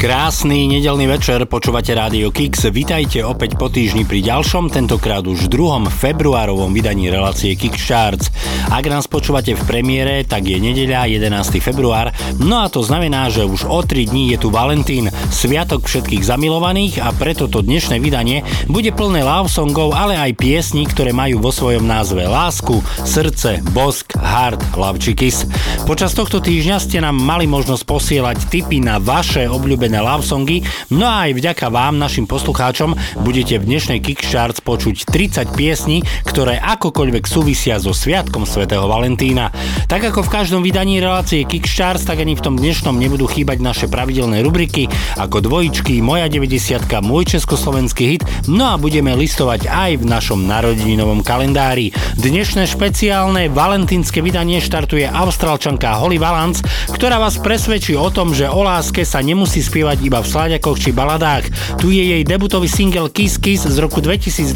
Krásny nedelný večer, počúvate Rádio Kix. Vitajte opäť po týždni pri ďalšom, tentokrát už druhom februárovom vydaní relácie Kix Charts. Ak nás počúvate v premiére, tak je nedeľa 11. február, no a to znamená, že už o 3 dní je tu Valentín, sviatok všetkých zamilovaných a preto to dnešné vydanie bude plné love songov, ale aj piesní, ktoré majú vo svojom názve lásku, srdce, bosk, heart, love či kiss. Počas tohto týždňa ste nám mali možnosť posielať tipy na vaše obľúbené obľúbené love songy, no a aj vďaka vám, našim poslucháčom, budete v dnešnej Kickstarts počuť 30 piesní, ktoré akokoľvek súvisia so Sviatkom svätého Valentína. Tak ako v každom vydaní relácie Kickstarts, tak ani v tom dnešnom nebudú chýbať naše pravidelné rubriky ako dvojičky, moja 90 môj československý hit, no a budeme listovať aj v našom narodeninovom kalendári. Dnešné špeciálne valentínske vydanie štartuje austrálčanka Holly Valance, ktorá vás presvedčí o tom, že o láske sa nemusí spievať spievať iba v sláďakoch či baladách. Tu je jej debutový single Kiss Kiss z roku 2002,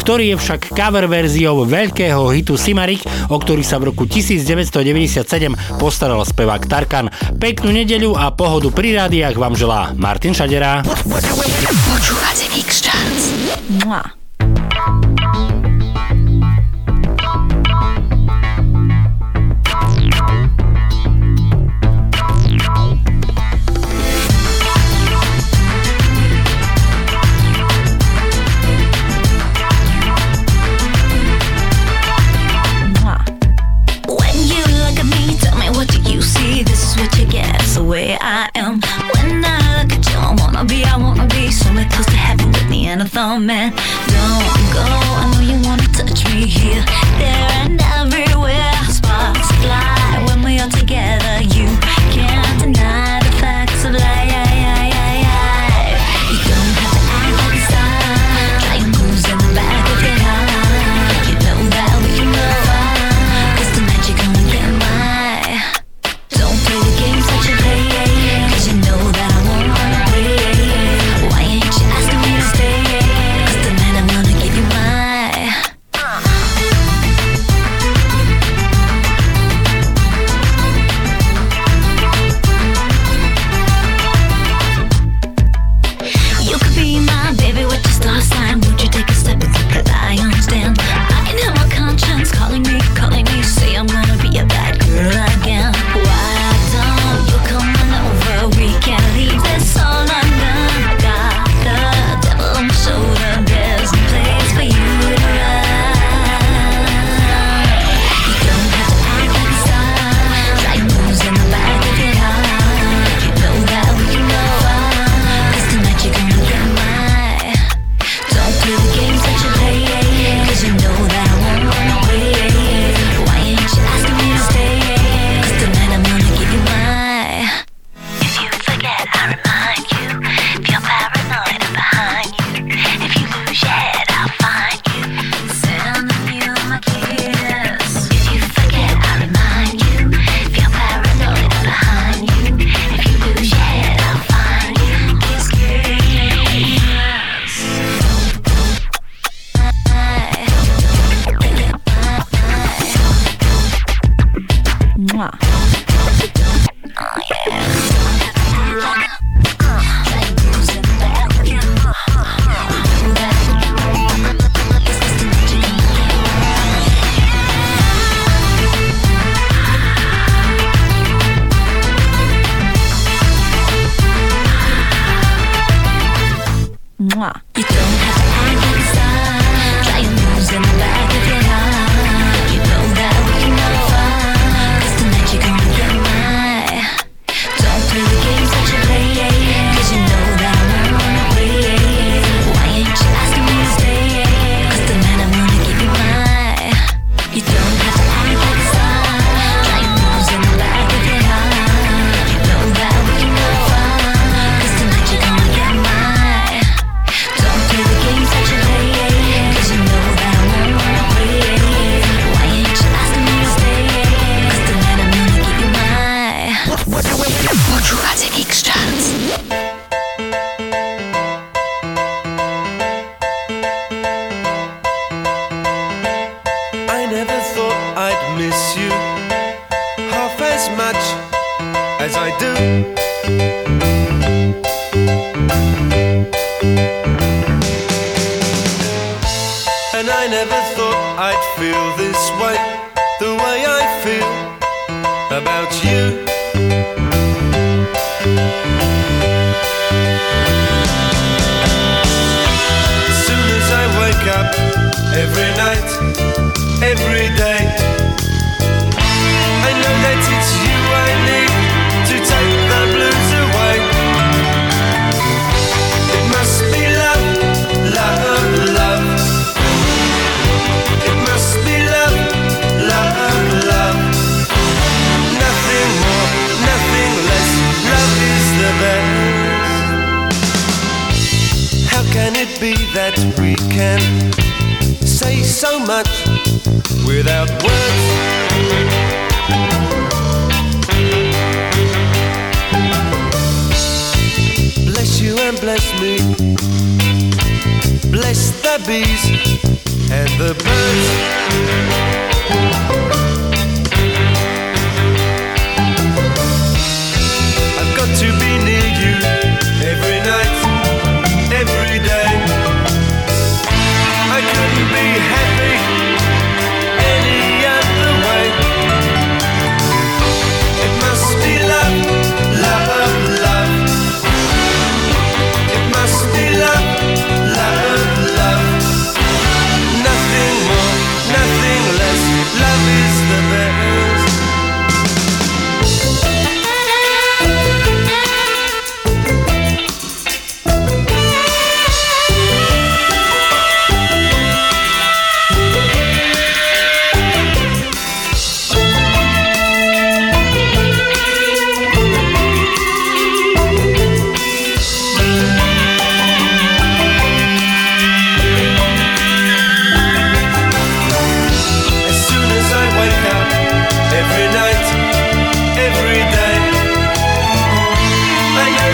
ktorý je však cover verziou veľkého hitu Simarik, o ktorý sa v roku 1997 postaral spevák Tarkan. Peknú nedeľu a pohodu pri rádiách vám želá Martin Šadera. Počúvate Charts. And a thumb, man. Don't go,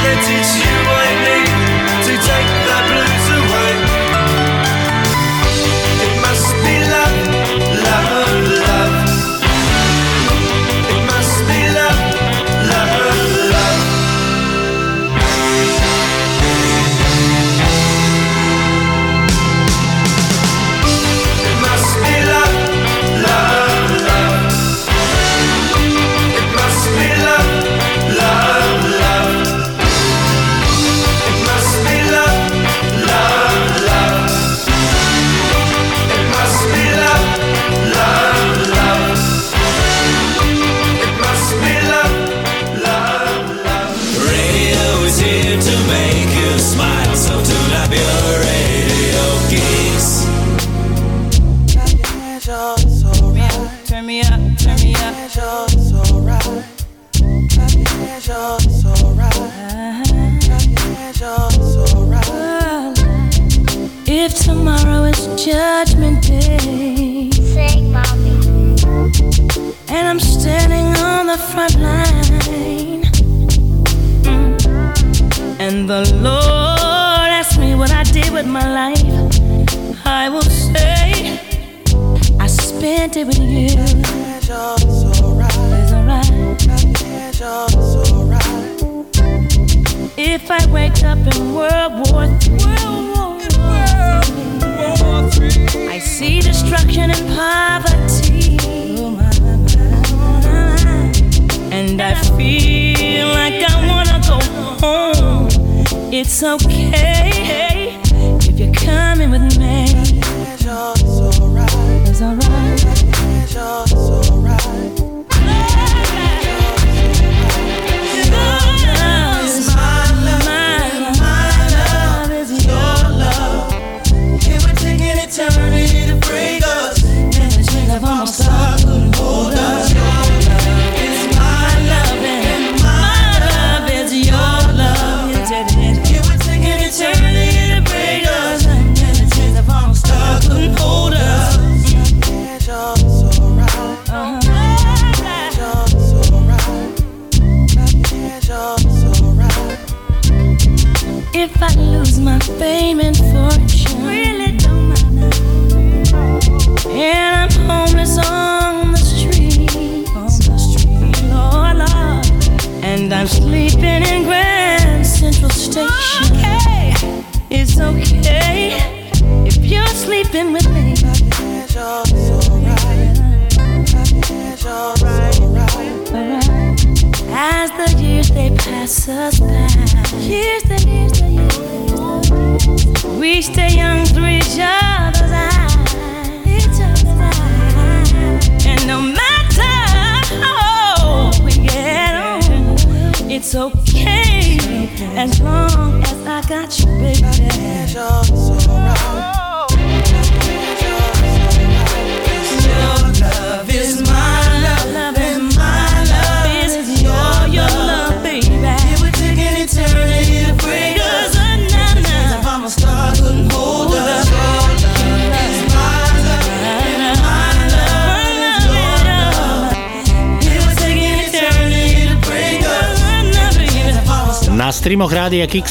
that it's you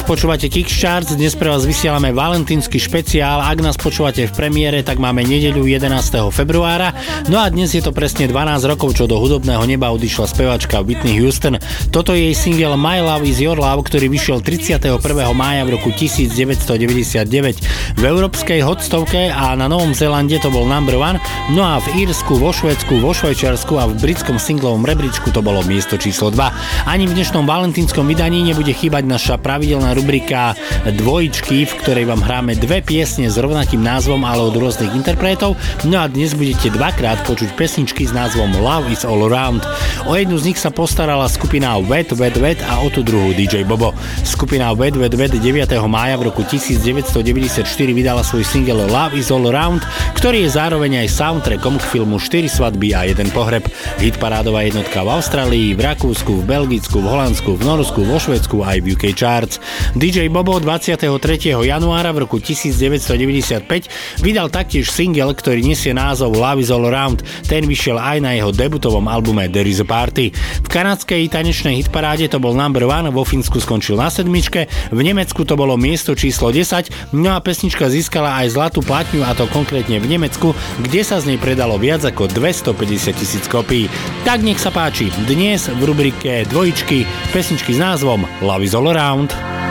počúvate Kix Charts, dnes pre vás vysielame valentínsky špeciál, ak nás počúvate v premiére, tak máme nedeľu 11. februára, no a dnes je to presne 12 rokov, čo do hudobného neba odišla spevačka Whitney Houston. Toto je jej single My Love is Your Love, ktorý vyšiel 31. mája v roku 1999 v európskej hotstovke a na Novom Zélande to bol number one, no a v Írsku, vo Švedsku, vo Švajčiarsku a v britskom singlovom rebríčku to bolo miesto číslo 2. Ani v dnešnom valentínskom vydaní nebude chýbať naša pravidelná rubrika Dvojičky, v ktorej vám hráme dve piesne s rovnakým názvom, ale od rôznych interpretov. No a dnes budete dvakrát počuť pesničky s názvom Love is All Around. O jednu z nich sa postarala skupina Wet Wet Wet a o tú druhú DJ Bobo. Skupina Wet Wet Wet 9. mája v roku 1994 vydala svoj single Love is All Around, ktorý je zároveň aj soundtrackom k filmu 4 svadby a jeden pohreb. Hitparádová jednotka v Austrálii, v Rakúsku, v Belgicku, v Holandsku, v Norsku, vo Švedsku aj v UK Charts. DJ Bobo 23. januára v roku 1995 vydal taktiež single, ktorý nesie názov Love is All Around. Ten vyšiel aj na jeho debutovom albume There is a Party. V kanadskej tanečnej hitparáde to bol number one, vo Fínsku skončil na sedmičke, v Nemecku to bolo miesto číslo 10, no a pesnička získala aj zlatú platňu a to konkrétne v Nemecku, kde sa z nej predalo viac ako 250 tisíc kopí. Tak nech sa páči, dnes v rubrike dvojičky pesničky s názvom Love is All Around.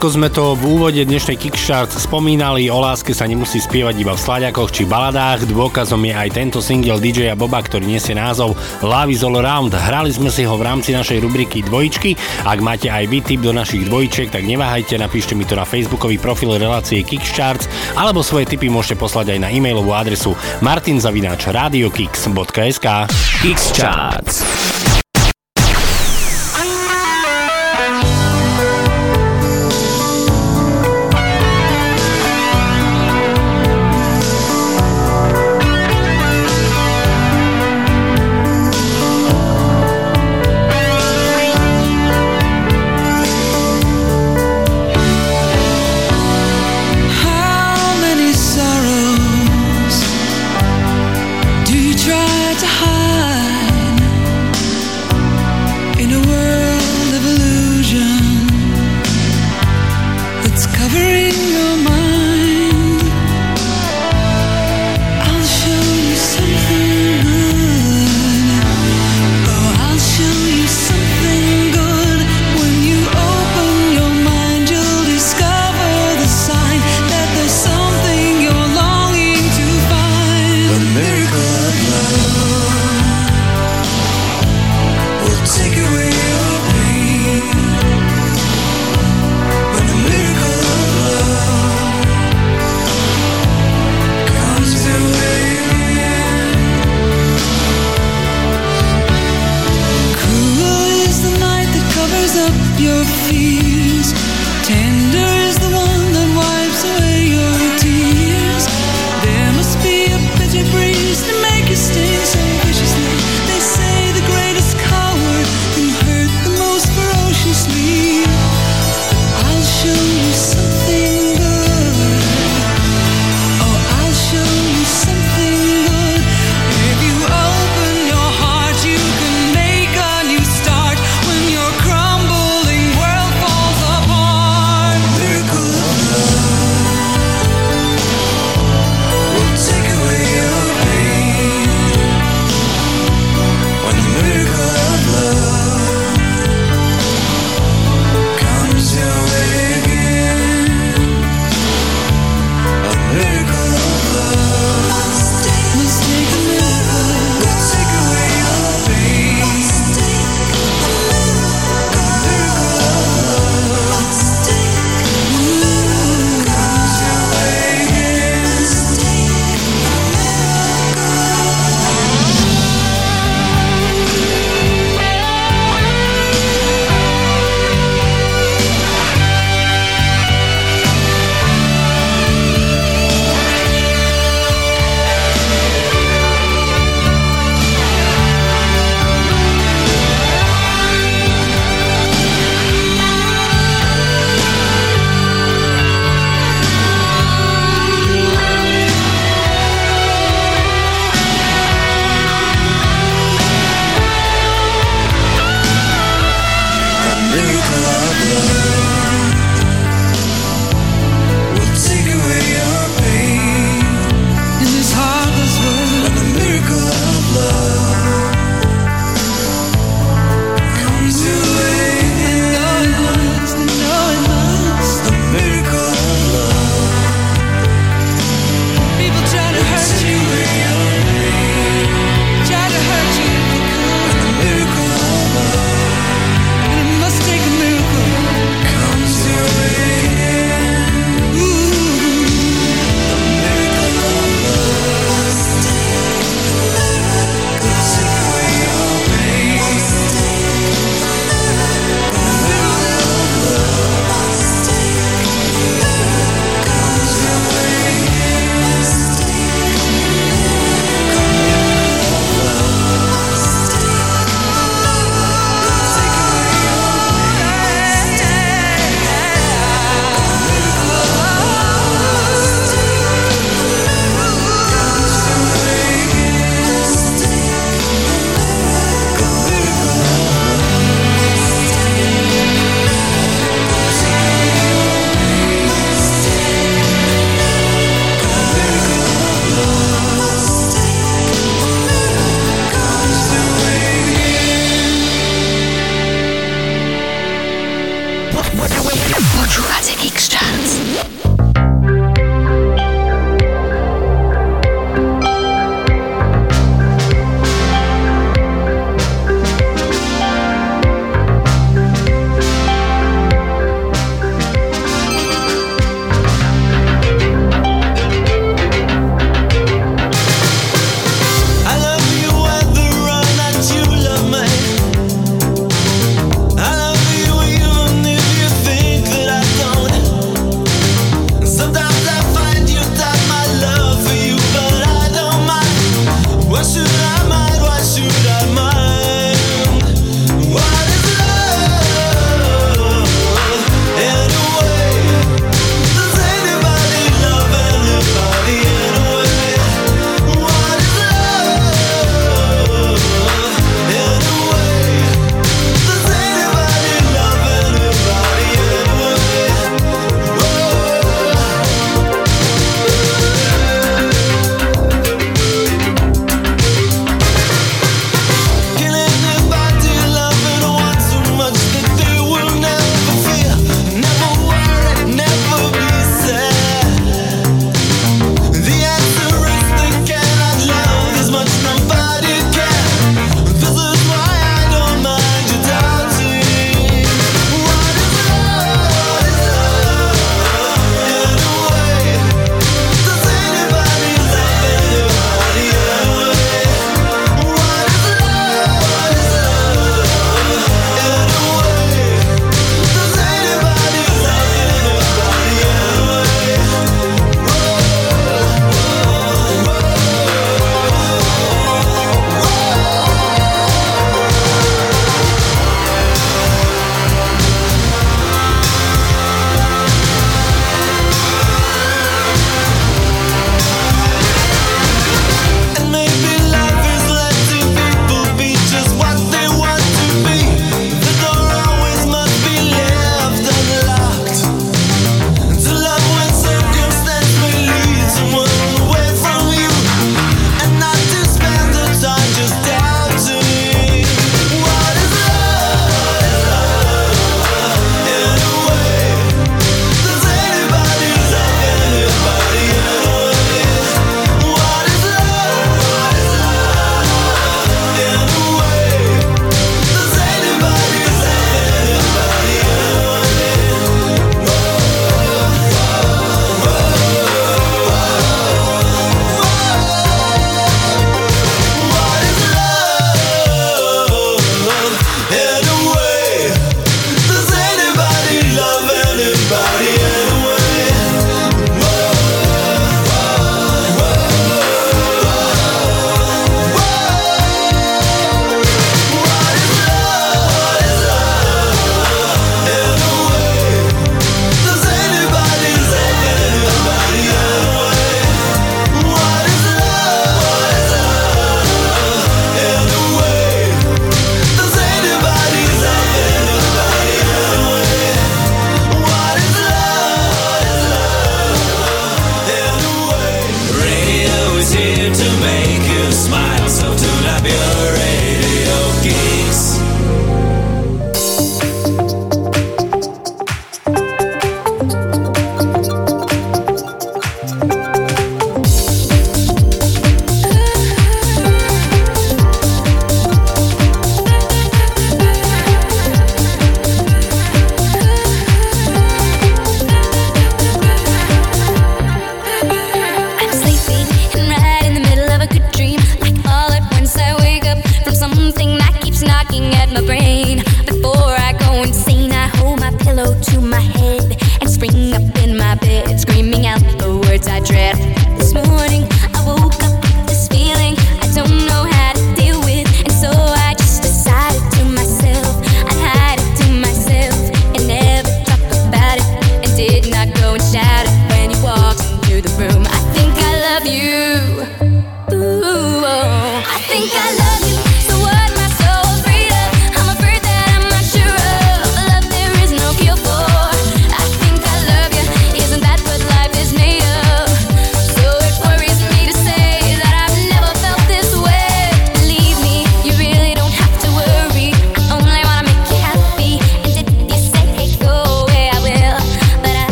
ako sme to v úvode dnešnej Kickstart spomínali, o láske sa nemusí spievať iba v sladiakoch či baladách. Dôkazom je aj tento single DJ Boba, ktorý nesie názov Love is all around. Hrali sme si ho v rámci našej rubriky Dvojičky. Ak máte aj vy tip do našich dvojčiek, tak neváhajte, napíšte mi to na facebookový profil relácie Kickcharts alebo svoje tipy môžete poslať aj na e-mailovú adresu martinzavinač.radiokicks.sk Kickcharts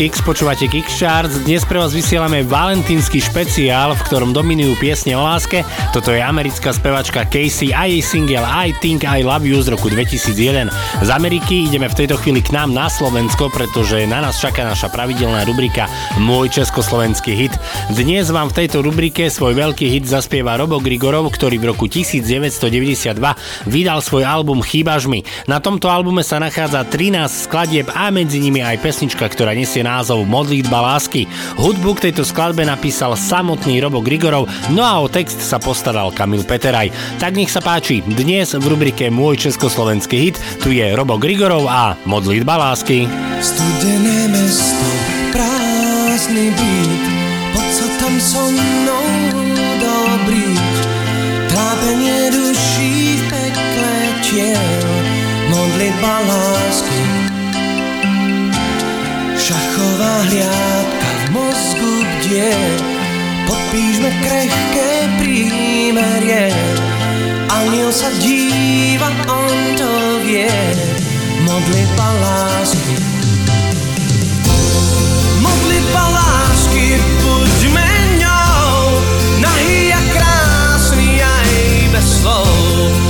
Kix, počúvate Kix Charts. Dnes pre vás vysielame valentínsky špeciál, v ktorom dominujú piesne o láske. Toto je americká spevačka Casey a jej single I Think I Love You z roku 2001. Z Ameriky ideme v tejto chvíli k nám na Slovensko, pretože na nás čaká naša pravidelná rubrika Môj československý hit. Dnes vám v tejto rubrike svoj veľký hit zaspieva Robo Grigorov, ktorý v roku 1992 vydal svoj album Chýbaš mi. Na tomto albume sa nachádza 13 skladieb a medzi nimi aj pesnička, ktorá nesie názov Modlitba lásky. Hudbu k tejto skladbe napísal samotný Robo Grigorov, no a o text sa postaral Kamil Peteraj. Tak nech sa páči, dnes v rubrike Môj československý hit tu je Robo Grigorov a Modlitba lásky. Studené mesto, prázdny byt, poď sa tam so mnou dobrý. Trápenie duší v pekle tiel, modlitba lásky. Šachová hliadka v mozgu bdie, podpíšme krehké prímerie. Aniel sa díva, on to vie, modlitba lásky. Modlitba lásky, buďme ňou, nahý a krásny aj bez slov.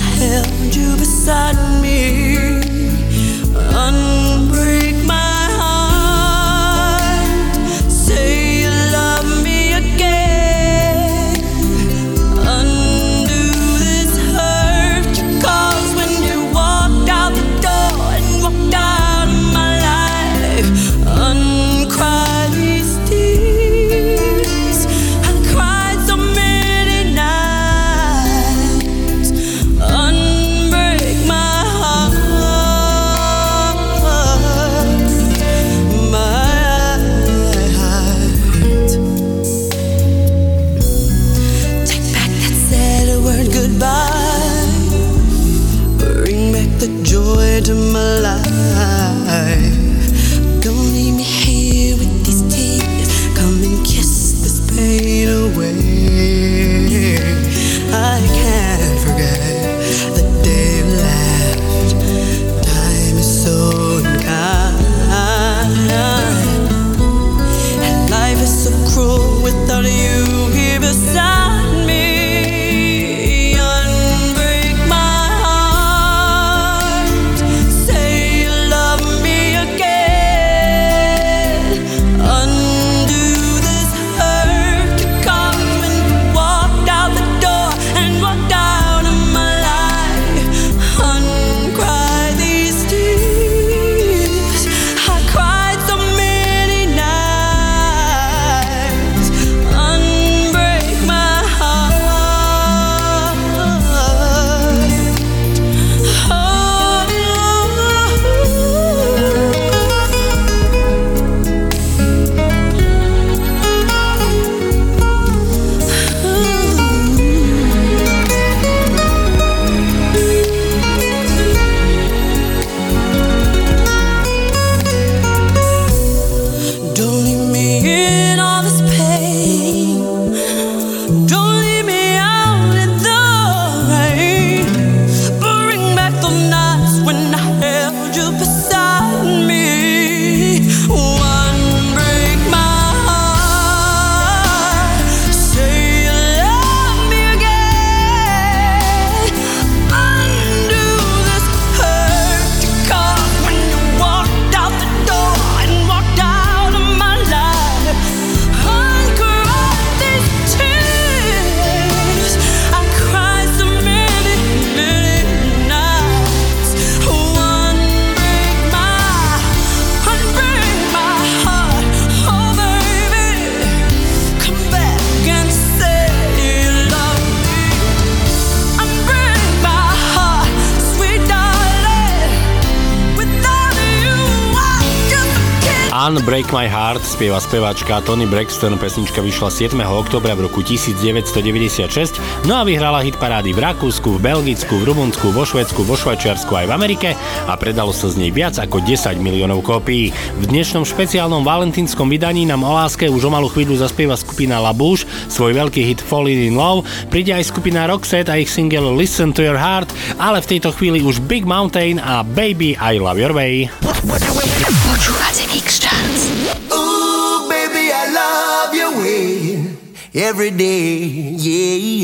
Held you beside me. Unbreak spieva speváčka Tony Braxton, pesnička vyšla 7. oktobra v roku 1996, no a vyhrala hit parády v Rakúsku, v Belgicku, v Rumunsku, vo Švedsku, vo Švajčiarsku aj v Amerike a predalo sa z nej viac ako 10 miliónov kópií. V dnešnom špeciálnom valentínskom vydaní nám o láske už o malú chvíľu zaspieva skupina La Labouche, svoj veľký hit Falling in Love, príde aj skupina Roxette a ich single Listen to Your Heart, ale v tejto chvíli už Big Mountain a Baby I Love Your Way. Počúvate Mix Chance. every day. Yeah.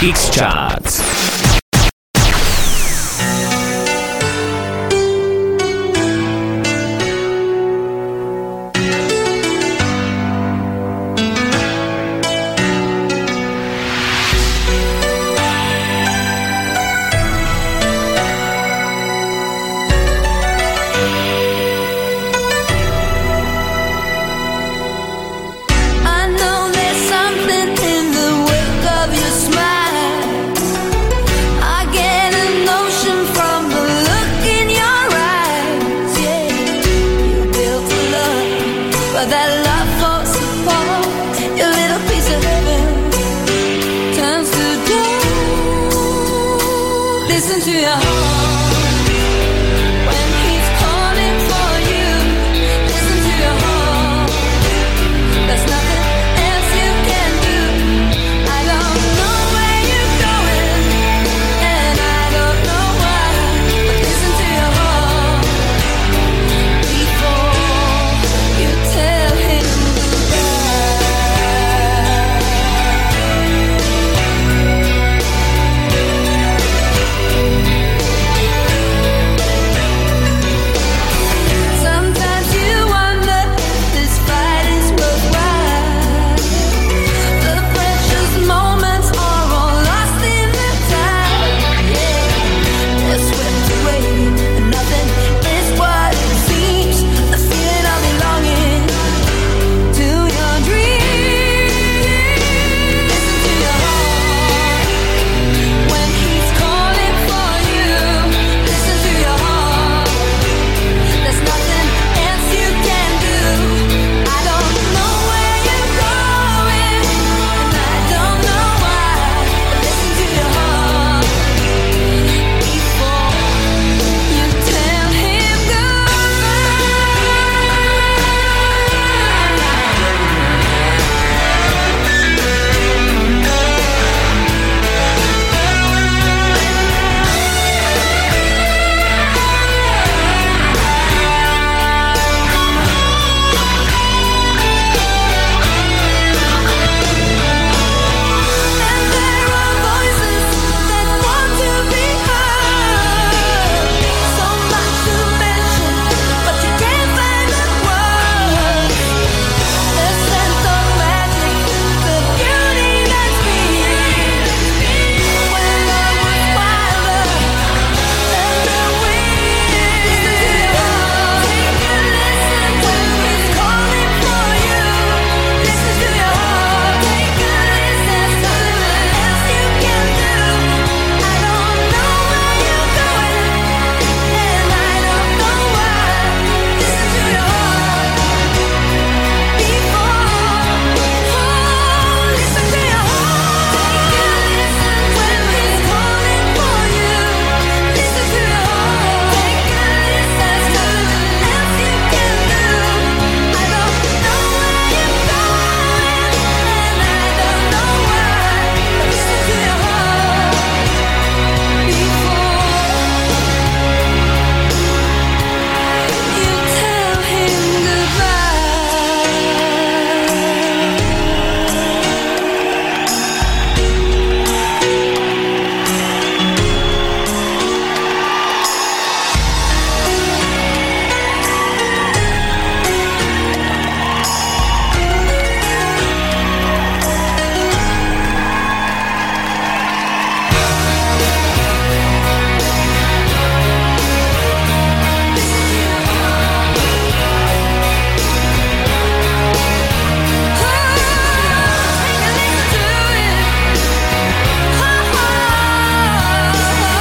Kicks Charts. Listen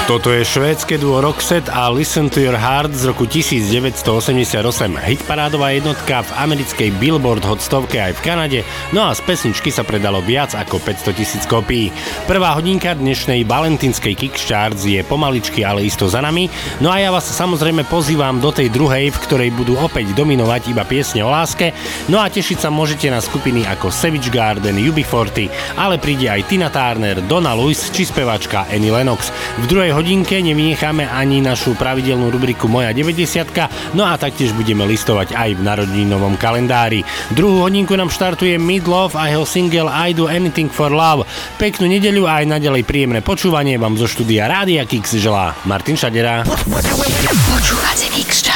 Toto je švédske duo Roxette a Listen to Your Heart z roku 1988. Hitparádová jednotka v americkej Billboard hot stovke aj v Kanade, no a z pesničky sa predalo viac ako 500 tisíc kopií. Prvá hodinka dnešnej valentínskej Kickstarts je pomaličky, ale isto za nami, no a ja vás samozrejme pozývam do tej druhej, v ktorej budú opäť dominovať iba piesne o láske, no a tešiť sa môžete na skupiny ako Savage Garden, UB40, ale príde aj Tina Turner, Donna Lewis či spevačka Annie Lennox. V druhej hodinke nevynecháme ani našu pravidelnú rubriku Moja 90 no a taktiež budeme listovať aj v narodinovom kalendári. Druhú hodinku nám štartuje Midlove a jeho single I Do Anything For Love. Peknú nedeľu a aj naďalej príjemné počúvanie vám zo štúdia Rádia Kix želá Martin Šadera. Počúvate Kix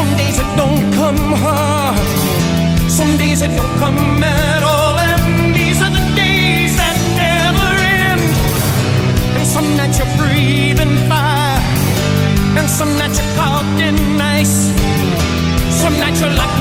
Some days it don't come hard. Some days it don't come at all. And these are the days that never end. And some nights you're breathing fire. And some nights you're caught in ice. Some nights you're like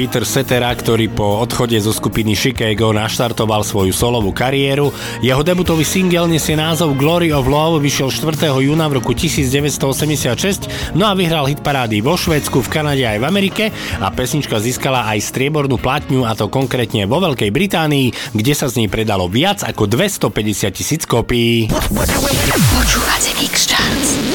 Peter Cetera, ktorý po odchode zo skupiny Chicago naštartoval svoju solovú kariéru. Jeho debutový singel nesie názov Glory of Love, vyšiel 4. júna v roku 1986, no a vyhral hit parády vo Švedsku, v Kanade aj v Amerike a pesnička získala aj striebornú platňu a to konkrétne vo Veľkej Británii, kde sa z nej predalo viac ako 250 tisíc kopií. Počúvate Mix Chance.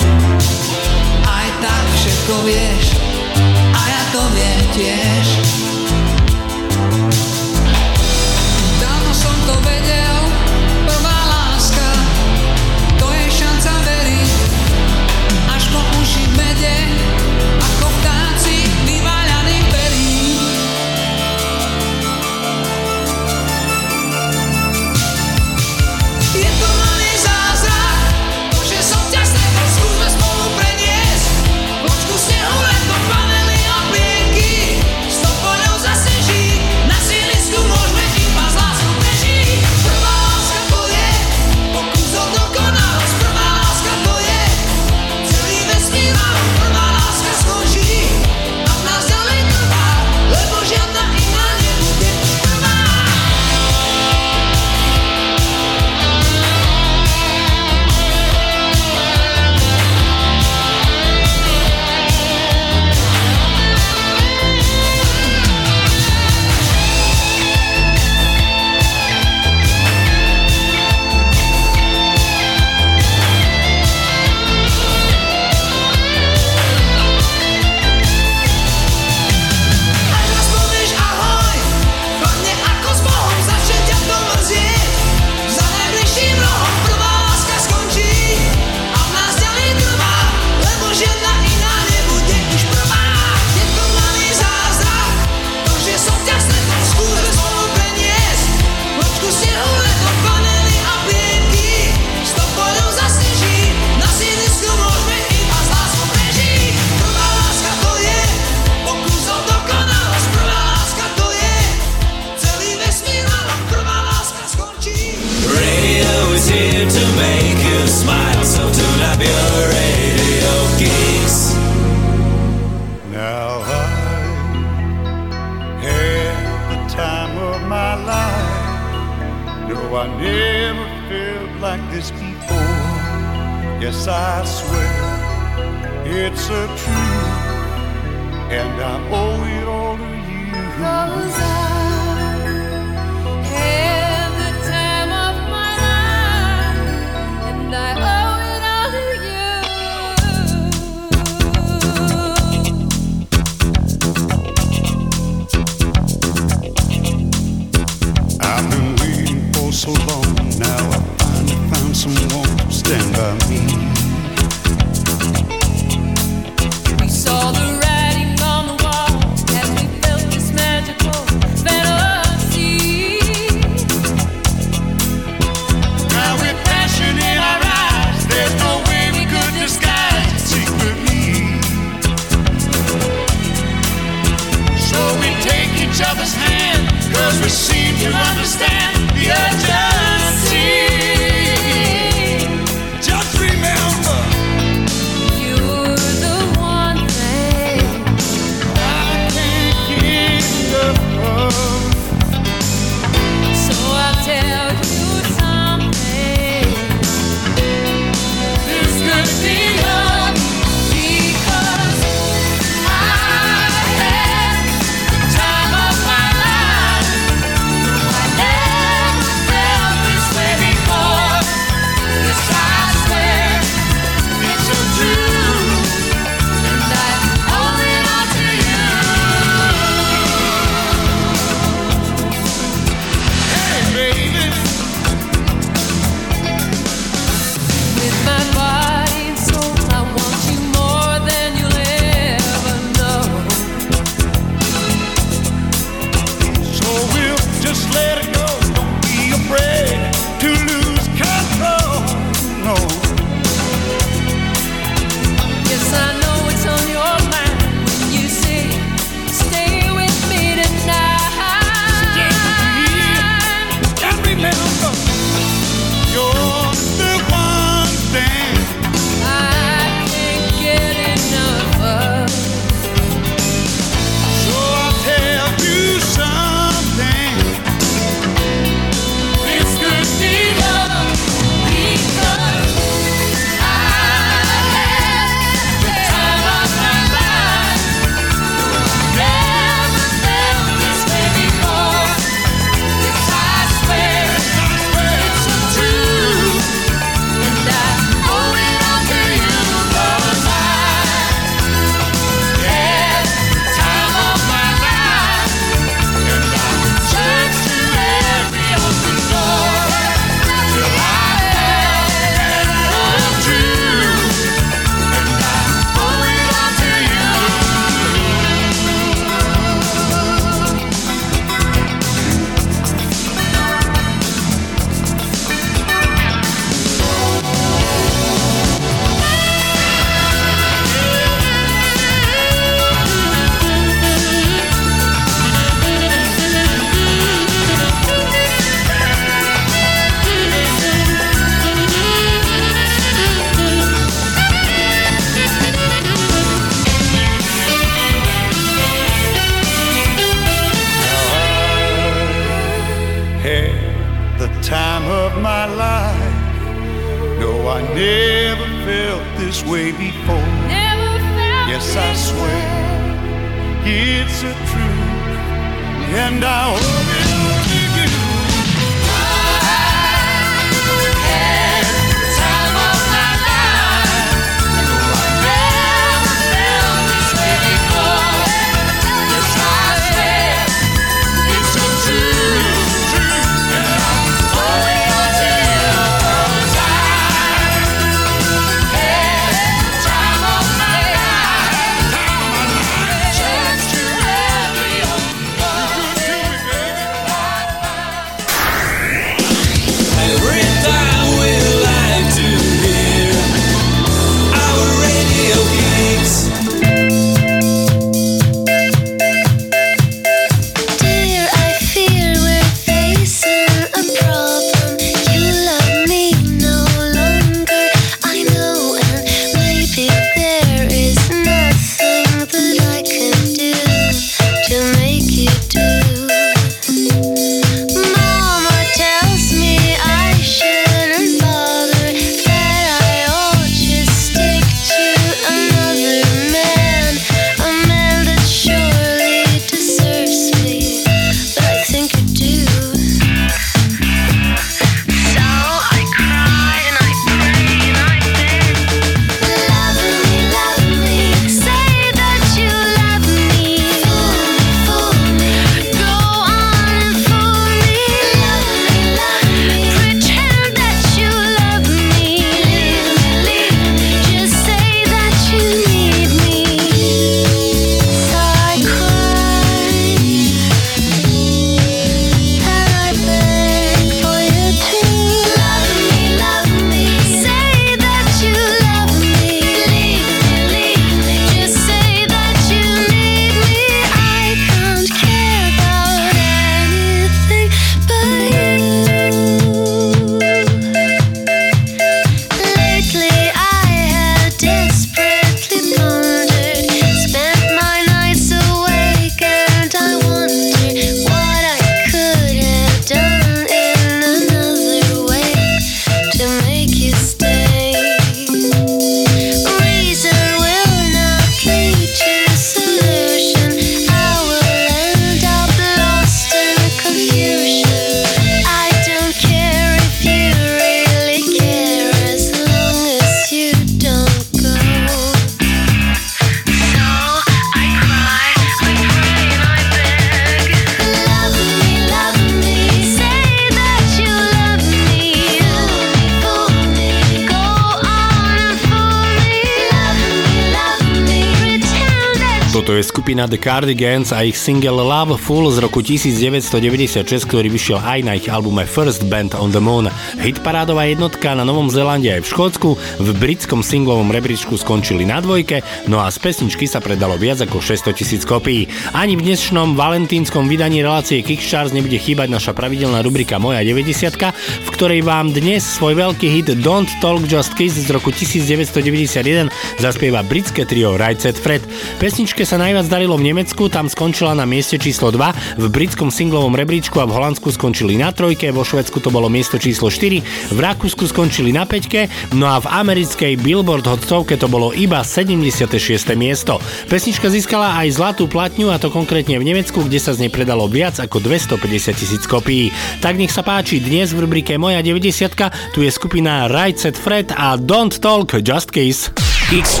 Cardigans a ich single Love Full z roku 1996, ktorý vyšiel aj na ich albume First Band on the Moon. Hitparádová jednotka na Novom Zélande aj v Škótsku, v britskom singlovom rebríčku skončili na dvojke, no a z pesničky sa predalo viac ako 600 tisíc kopií. Ani v dnešnom valentínskom vydaní relácie Kickstarts nebude chýbať naša pravidelná rubrika Moja 90, v ktorej vám dnes svoj veľký hit Don't Talk Just Kiss z roku 1991 zaspieva britské trio Right Set Fred. Pesničke sa najviac darilo v Nemecku, tam skončila na mieste číslo 2, v britskom singlovom rebríčku a v Holandsku skončili na trojke, vo Švedsku to bolo miesto číslo 4, v Rakúsku skončili na 5, no a v americkej Billboard 100 to bolo iba 76. miesto. Pesnička získala aj zlatú platňu a to konkrétne v Nemecku, kde sa z nej predalo viac ako 250 tisíc kopií. Tak nech sa páči, dnes v rubrike Moja 90 tu je skupina Right Set Fred a Don't Talk Just Kiss. X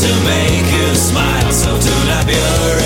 to make you smile, so tune up your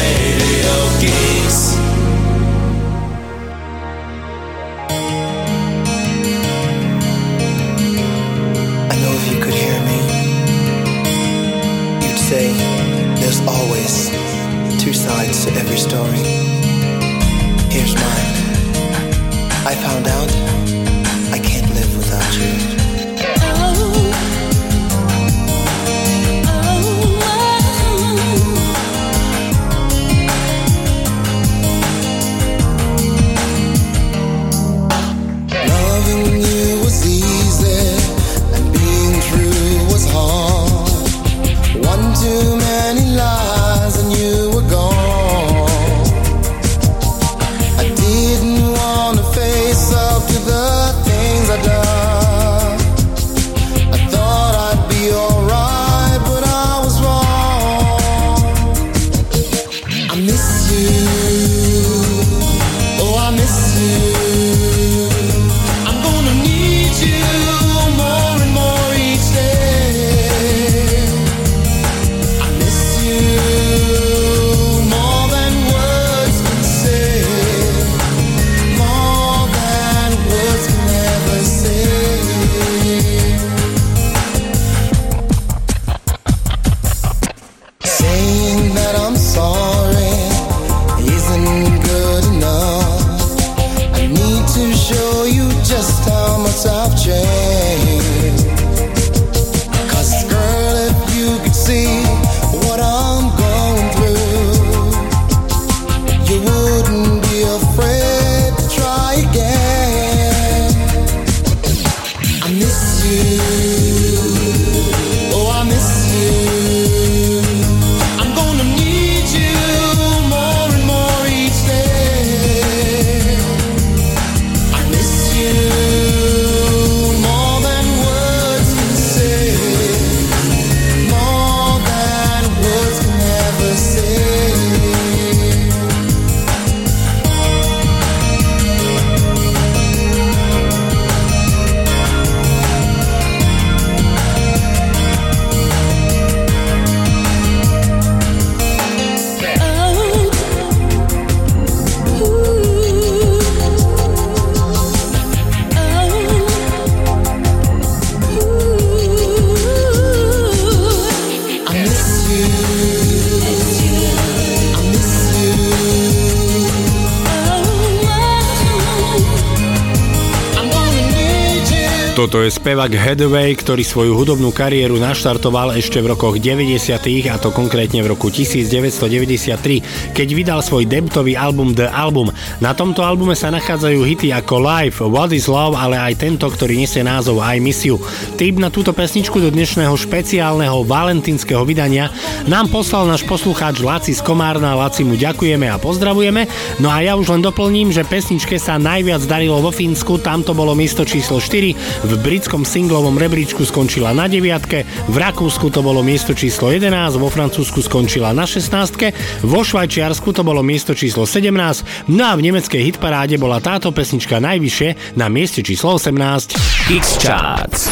Spevak Hathaway, ktorý svoju hudobnú kariéru naštartoval ešte v rokoch 90. a to konkrétne v roku 1993, keď vydal svoj debutový album The Album. Na tomto albume sa nachádzajú hity ako Life, What is Love, ale aj tento, ktorý nesie názov I Miss You. Tip na túto pesničku do dnešného špeciálneho valentínskeho vydania nám poslal náš poslucháč Laci z Komárna. Laci mu ďakujeme a pozdravujeme. No a ja už len doplním, že pesničke sa najviac darilo vo Fínsku, tam to bolo miesto číslo 4, v britskom singlovom rebríčku skončila na 9, v Rakúsku to bolo miesto číslo 11, vo Francúzsku skončila na 16, vo Švajčiarsku to bolo miesto číslo 17, no a v nemeckej hitparáde bola táto pesnička najvyššie na mieste číslo 18. X-Charts.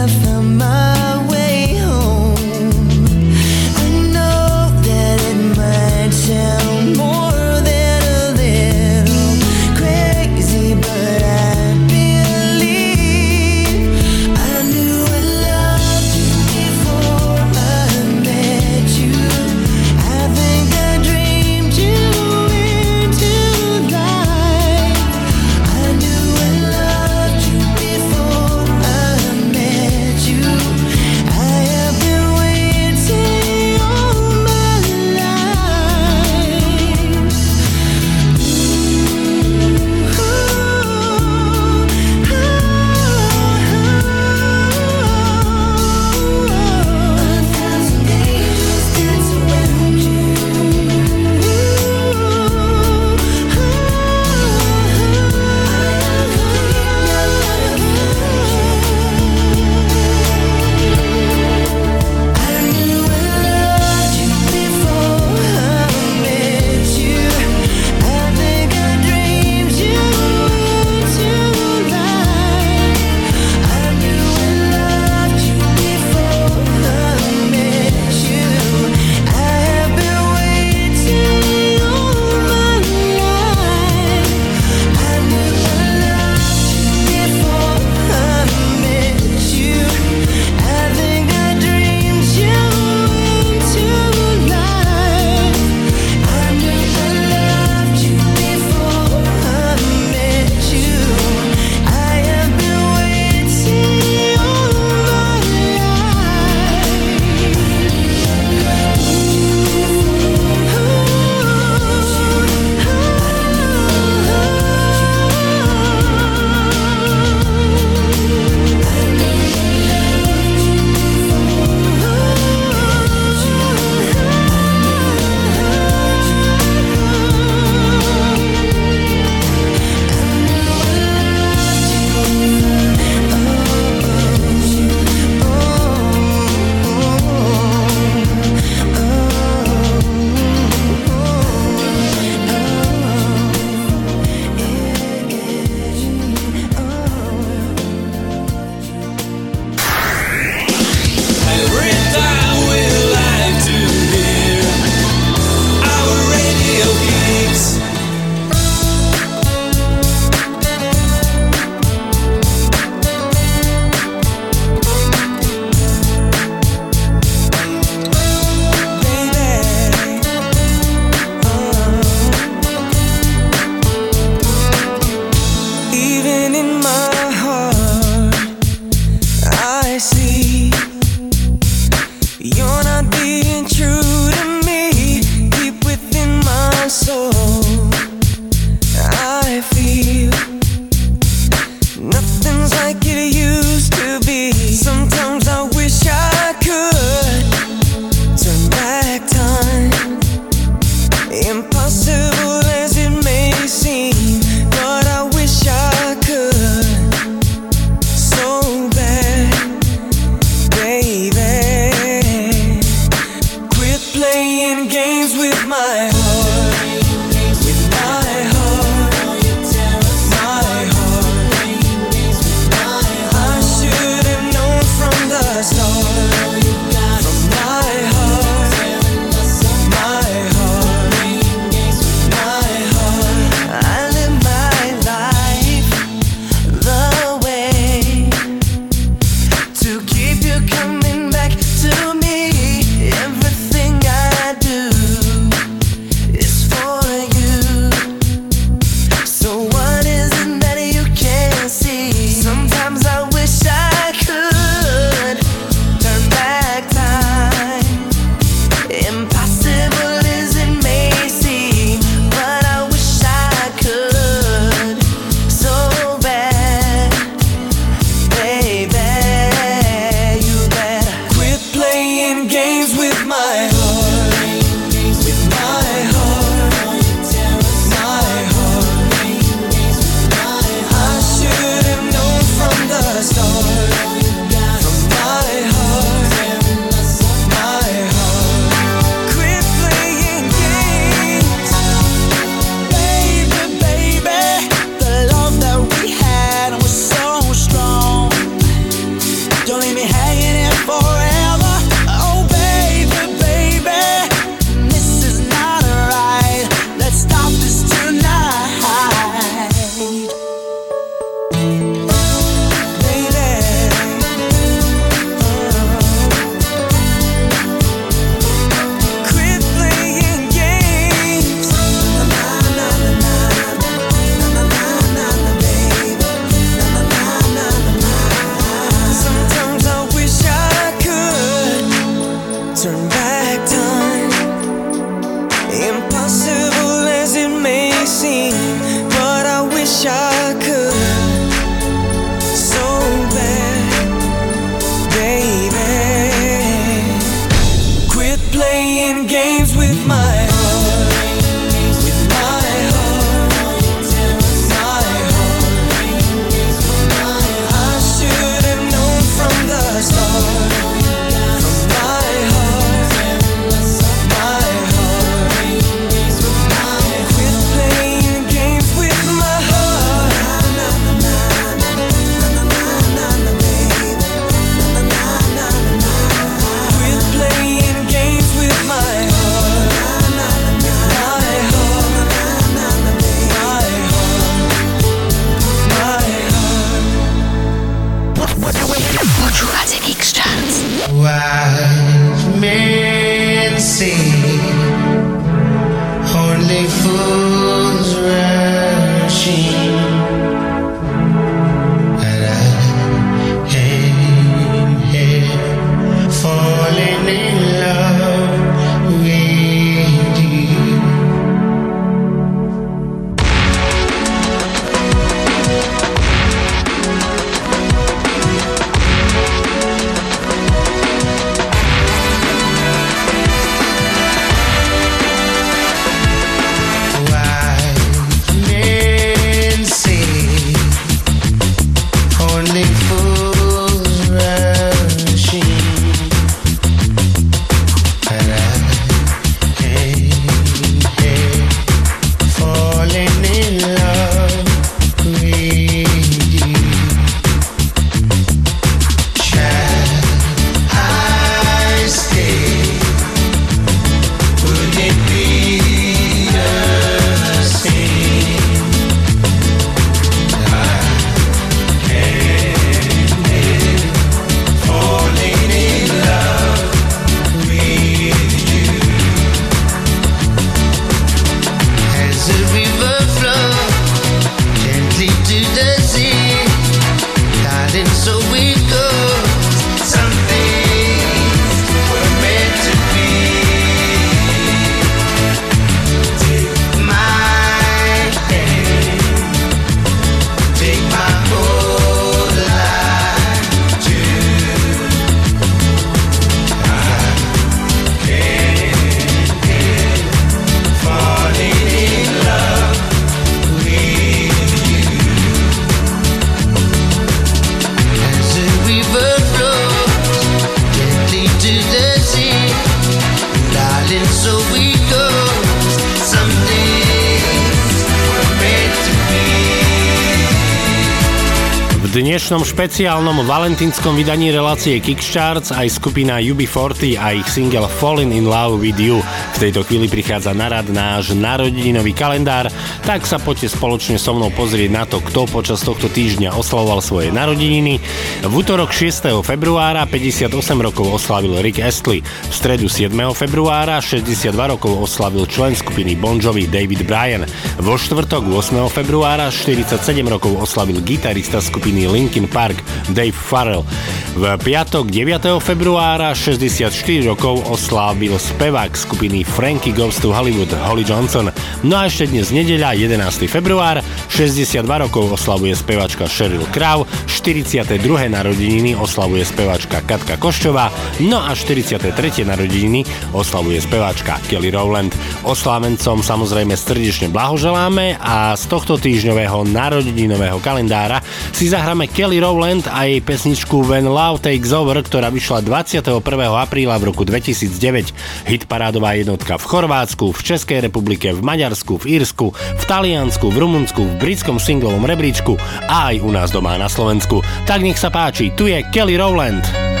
Špeciálnom valentínskom vydaní relácie Kickcharts aj skupina UB40 a ich single Falling in Love with You. V tejto chvíli prichádza na rad náš narodinový kalendár, tak sa poďte spoločne so mnou pozrieť na to, kto počas tohto týždňa oslavoval svoje narodeniny. V útorok 6. februára 58 rokov oslavil Rick Astley, v stredu 7. februára 62 rokov oslavil člen skupiny Bon Jovi David Bryan, vo štvrtok 8. februára 47 rokov oslavil gitarista skupiny Linkin Park Dave Farrell. V piatok 9. februára 64 rokov oslávil spevák skupiny Frankie Goes to Hollywood Holly Johnson. No a ešte dnes nedeľa 11. február 62 rokov oslavuje spevačka Sheryl Crow, 42. narodeniny oslavuje spevačka Katka Koščová, no a 43. narodeniny oslavuje speváčka Kelly Rowland. Oslávencom samozrejme srdečne blahoželáme a z tohto týždňového narodeninového kalendára si zahráme Kelly Rowland a jej pesničku When Love Takes Over, ktorá vyšla 21. apríla v roku 2009. Hit parádová jednotka v Chorvátsku, v Českej republike, v Maďarsku, v Írsku, v Taliansku, v Rumunsku, v britskom singlovom rebríčku a aj u nás doma na Slovensku. Tak nech sa páči, tu je Kelly Rowland.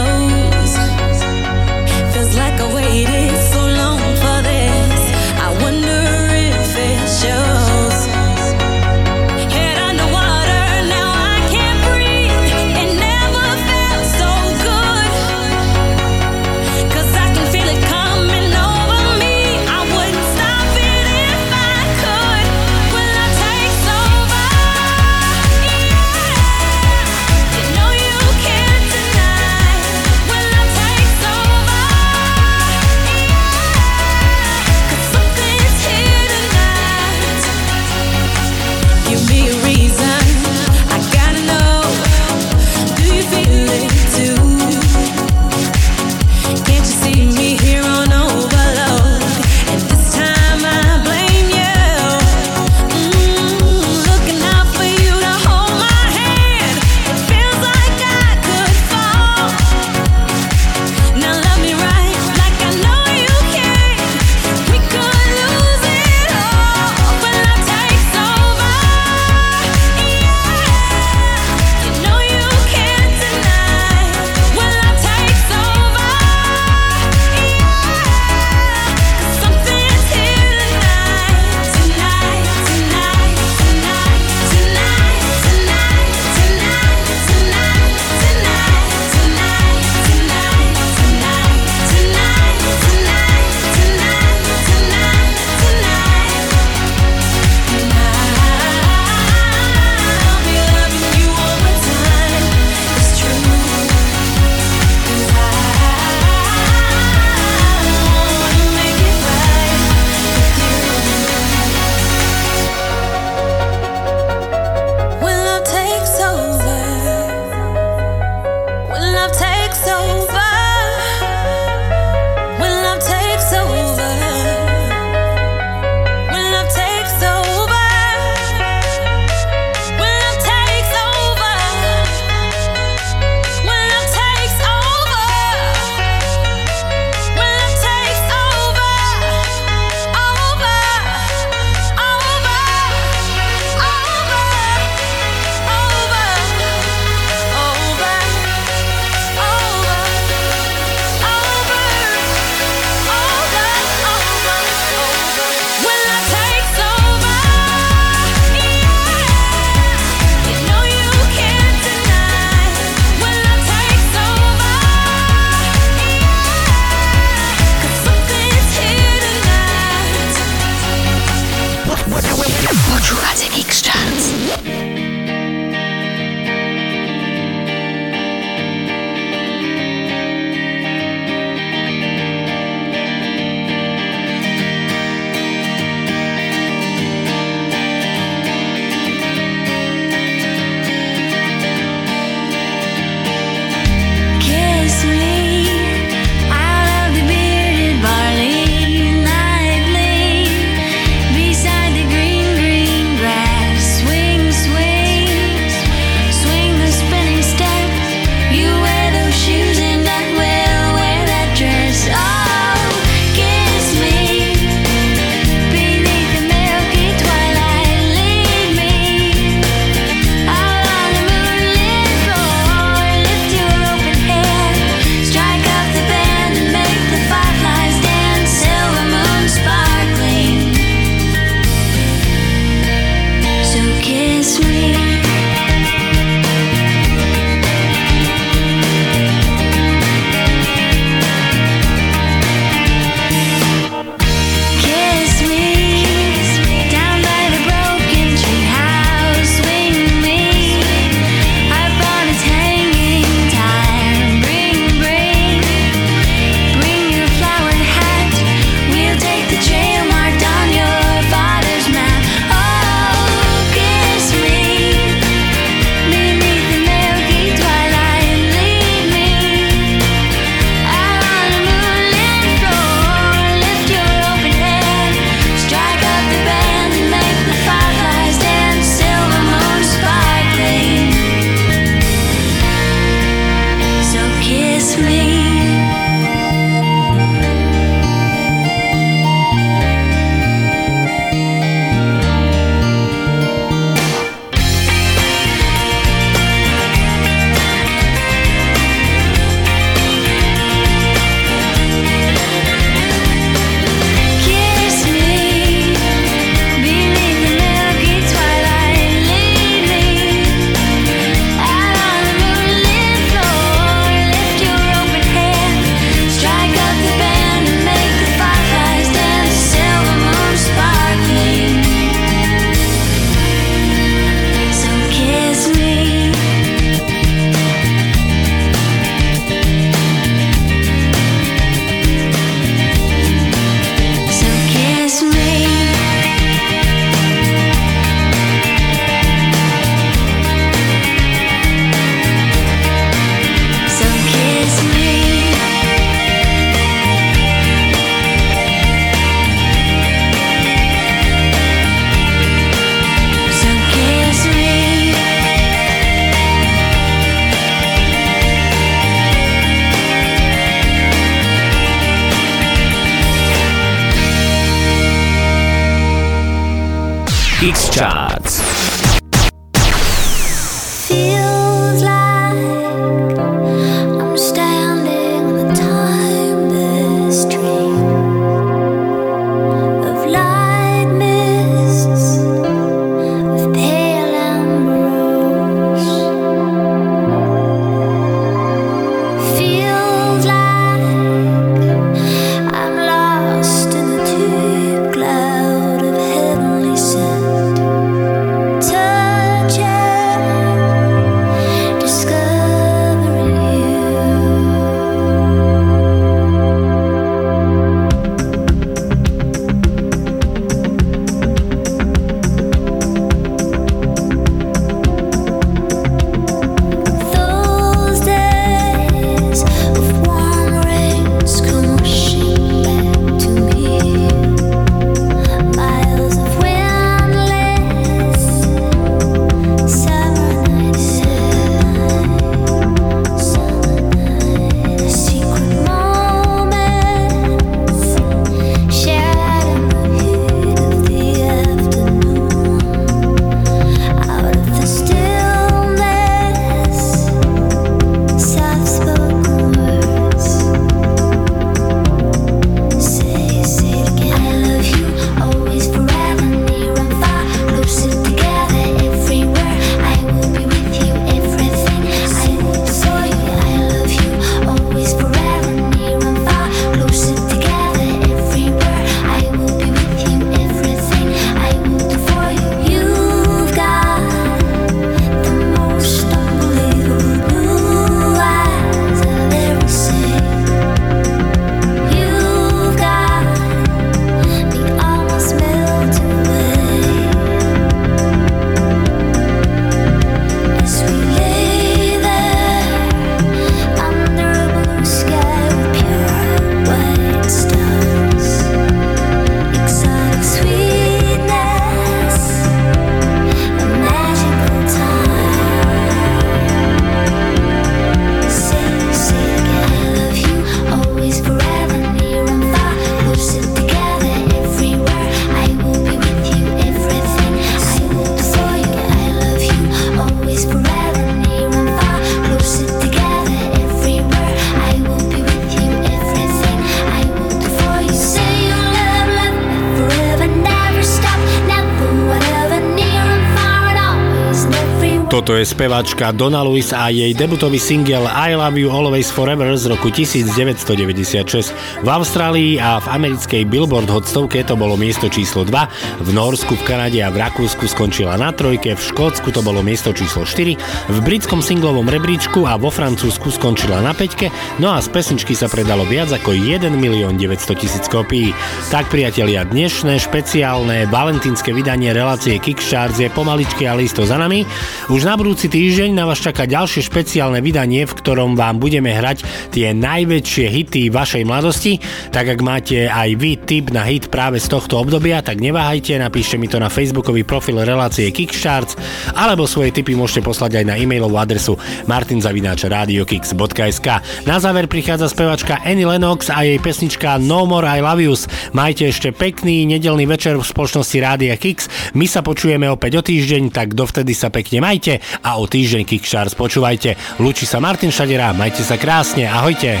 Speváčka Donna Lewis a jej debutový single I Love You Always Forever z roku 1996. V Austrálii a v americkej Billboard Hot 100 to bolo miesto číslo 2, v Norsku, v Kanade a v Rakúsku skončila na trojke, v Škótsku to bolo miesto číslo 4, v britskom singlovom rebríčku a vo Francúzsku skončila na 5, no a z pesničky sa predalo viac ako 1 milión 900 tisíc kopií. Tak priatelia, dnešné špeciálne valentínske vydanie relácie Kickstarts je pomaličky a listo za nami. Už na budúci týždeň na vás čaká ďalšie špeciálne vydanie, v ktorom vám budeme hrať tie najväčšie hity vašej mladosti. Tak ak máte aj vy tip na hit práve z tohto obdobia, tak neváhajte, napíšte mi to na facebookový profil relácie Kickstarts alebo svoje tipy môžete poslať aj na e-mailovú adresu martinzavináčradiokix.sk Na záver prichádza spevačka Annie Lennox a jej pesnička No More I Love Yous. Majte ešte pekný nedelný večer v spoločnosti Rádia Kix. My sa počujeme opäť o týždeň, tak dovtedy sa pekne majte a o týždeň Kickstarts počúvajte. Lúči sa Martin Šadera, majte sa krásne, ahojte.